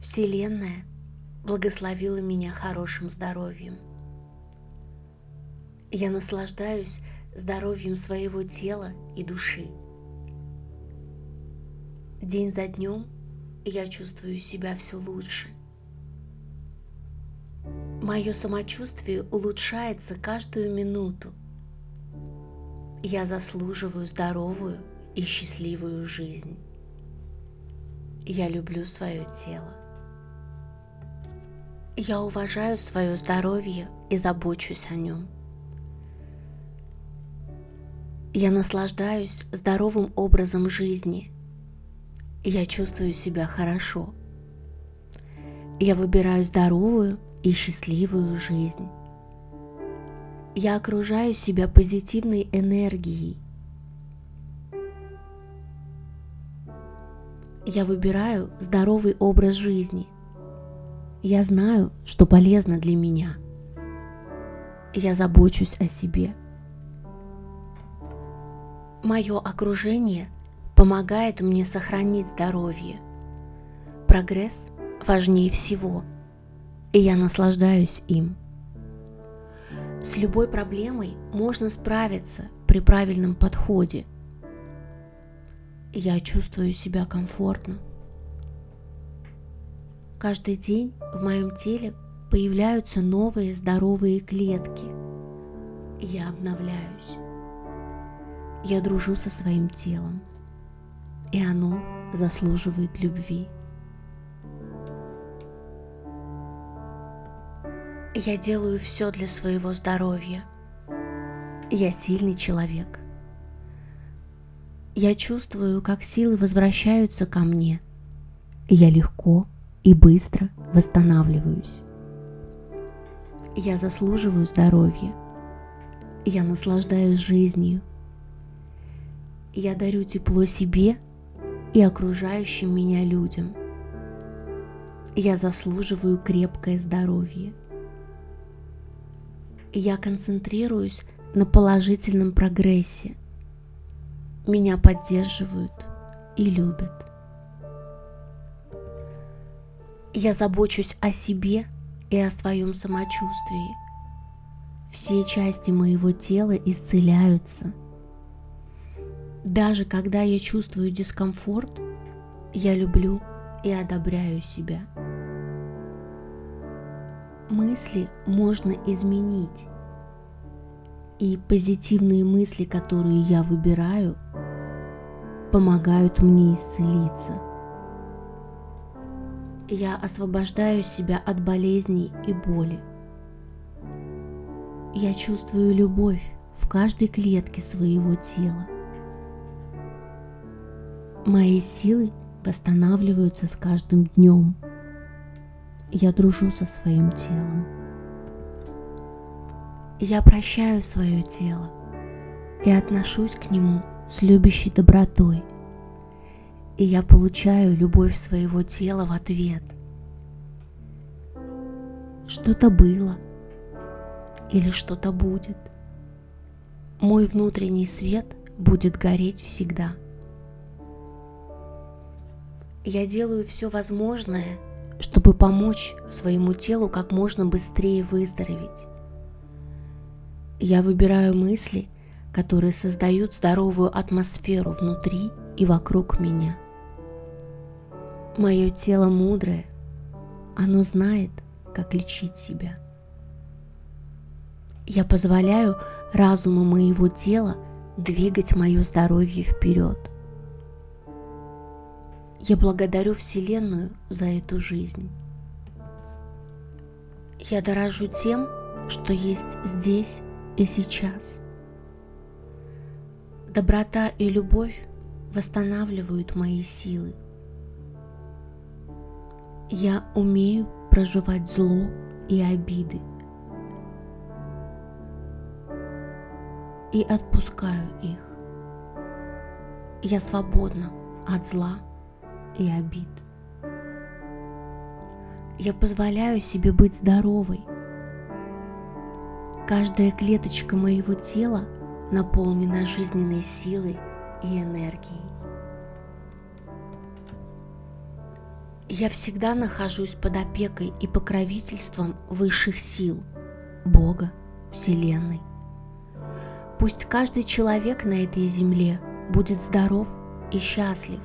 Вселенная благословила меня хорошим здоровьем. Я наслаждаюсь здоровьем своего тела и души. День за днем я чувствую себя все лучше. Мое самочувствие улучшается каждую минуту. Я заслуживаю здоровую и счастливую жизнь. Я люблю свое тело. Я уважаю свое здоровье и забочусь о нем. Я наслаждаюсь здоровым образом жизни. Я чувствую себя хорошо. Я выбираю здоровую и счастливую жизнь. Я окружаю себя позитивной энергией. Я выбираю здоровый образ жизни. Я знаю, что полезно для меня. Я забочусь о себе. Мое окружение помогает мне сохранить здоровье. Прогресс важнее всего – и я наслаждаюсь им. С любой проблемой можно справиться при правильном подходе. Я чувствую себя комфортно. Каждый день в моем теле появляются новые здоровые клетки. Я обновляюсь. Я дружу со своим телом, и оно заслуживает любви. Я делаю все для своего здоровья. Я сильный человек. Я чувствую, как силы возвращаются ко мне. Я легко и быстро восстанавливаюсь. Я заслуживаю здоровья. Я наслаждаюсь жизнью. Я дарю тепло себе и окружающим меня людям. Я заслуживаю крепкое здоровье я концентрируюсь на положительном прогрессе. Меня поддерживают и любят. Я забочусь о себе и о своем самочувствии. Все части моего тела исцеляются. Даже когда я чувствую дискомфорт, я люблю и одобряю себя мысли можно изменить. И позитивные мысли, которые я выбираю, помогают мне исцелиться. Я освобождаю себя от болезней и боли. Я чувствую любовь в каждой клетке своего тела. Мои силы восстанавливаются с каждым днем – я дружу со своим телом. Я прощаю свое тело и отношусь к нему с любящей добротой. И я получаю любовь своего тела в ответ. Что-то было или что-то будет. Мой внутренний свет будет гореть всегда. Я делаю все возможное – чтобы помочь своему телу как можно быстрее выздороветь. Я выбираю мысли, которые создают здоровую атмосферу внутри и вокруг меня. Мое тело мудрое, оно знает, как лечить себя. Я позволяю разуму моего тела двигать мое здоровье вперед. Я благодарю Вселенную за эту жизнь. Я дорожу тем, что есть здесь и сейчас. Доброта и любовь восстанавливают мои силы. Я умею проживать зло и обиды. И отпускаю их. Я свободна от зла и обид. Я позволяю себе быть здоровой. Каждая клеточка моего тела наполнена жизненной силой и энергией. Я всегда нахожусь под опекой и покровительством высших сил, Бога, Вселенной. Пусть каждый человек на этой земле будет здоров и счастлив.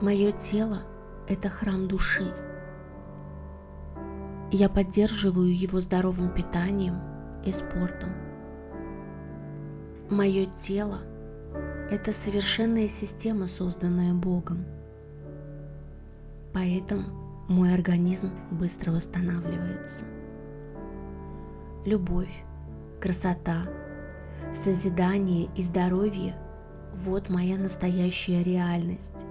Мое тело – это храм души. Я поддерживаю его здоровым питанием и спортом. Мое тело – это совершенная система, созданная Богом. Поэтому мой организм быстро восстанавливается. Любовь, красота, созидание и здоровье – вот моя настоящая реальность.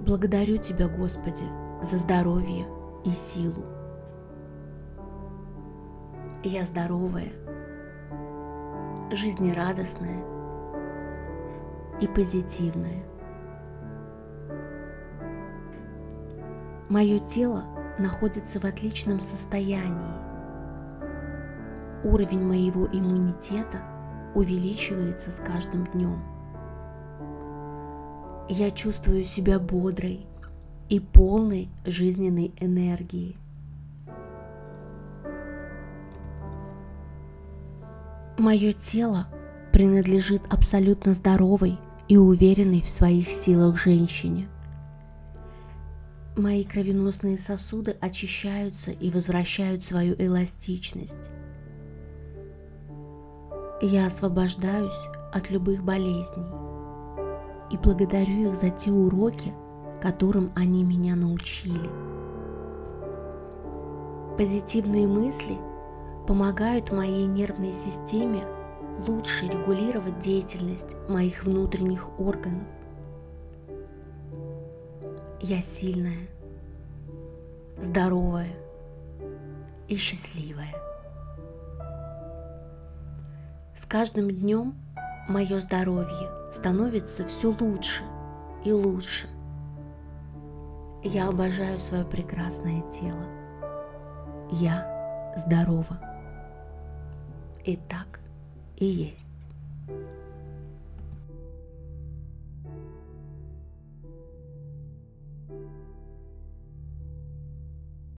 Благодарю Тебя, Господи, за здоровье и силу. Я здоровая, жизнерадостная и позитивная. Мое тело находится в отличном состоянии. Уровень моего иммунитета увеличивается с каждым днем. Я чувствую себя бодрой и полной жизненной энергии. Мое тело принадлежит абсолютно здоровой и уверенной в своих силах женщине. Мои кровеносные сосуды очищаются и возвращают свою эластичность. Я освобождаюсь от любых болезней и благодарю их за те уроки, которым они меня научили. Позитивные мысли помогают моей нервной системе лучше регулировать деятельность моих внутренних органов. Я сильная, здоровая и счастливая. С каждым днем мое здоровье становится все лучше и лучше. Я обожаю свое прекрасное тело. Я здорова. И так и есть.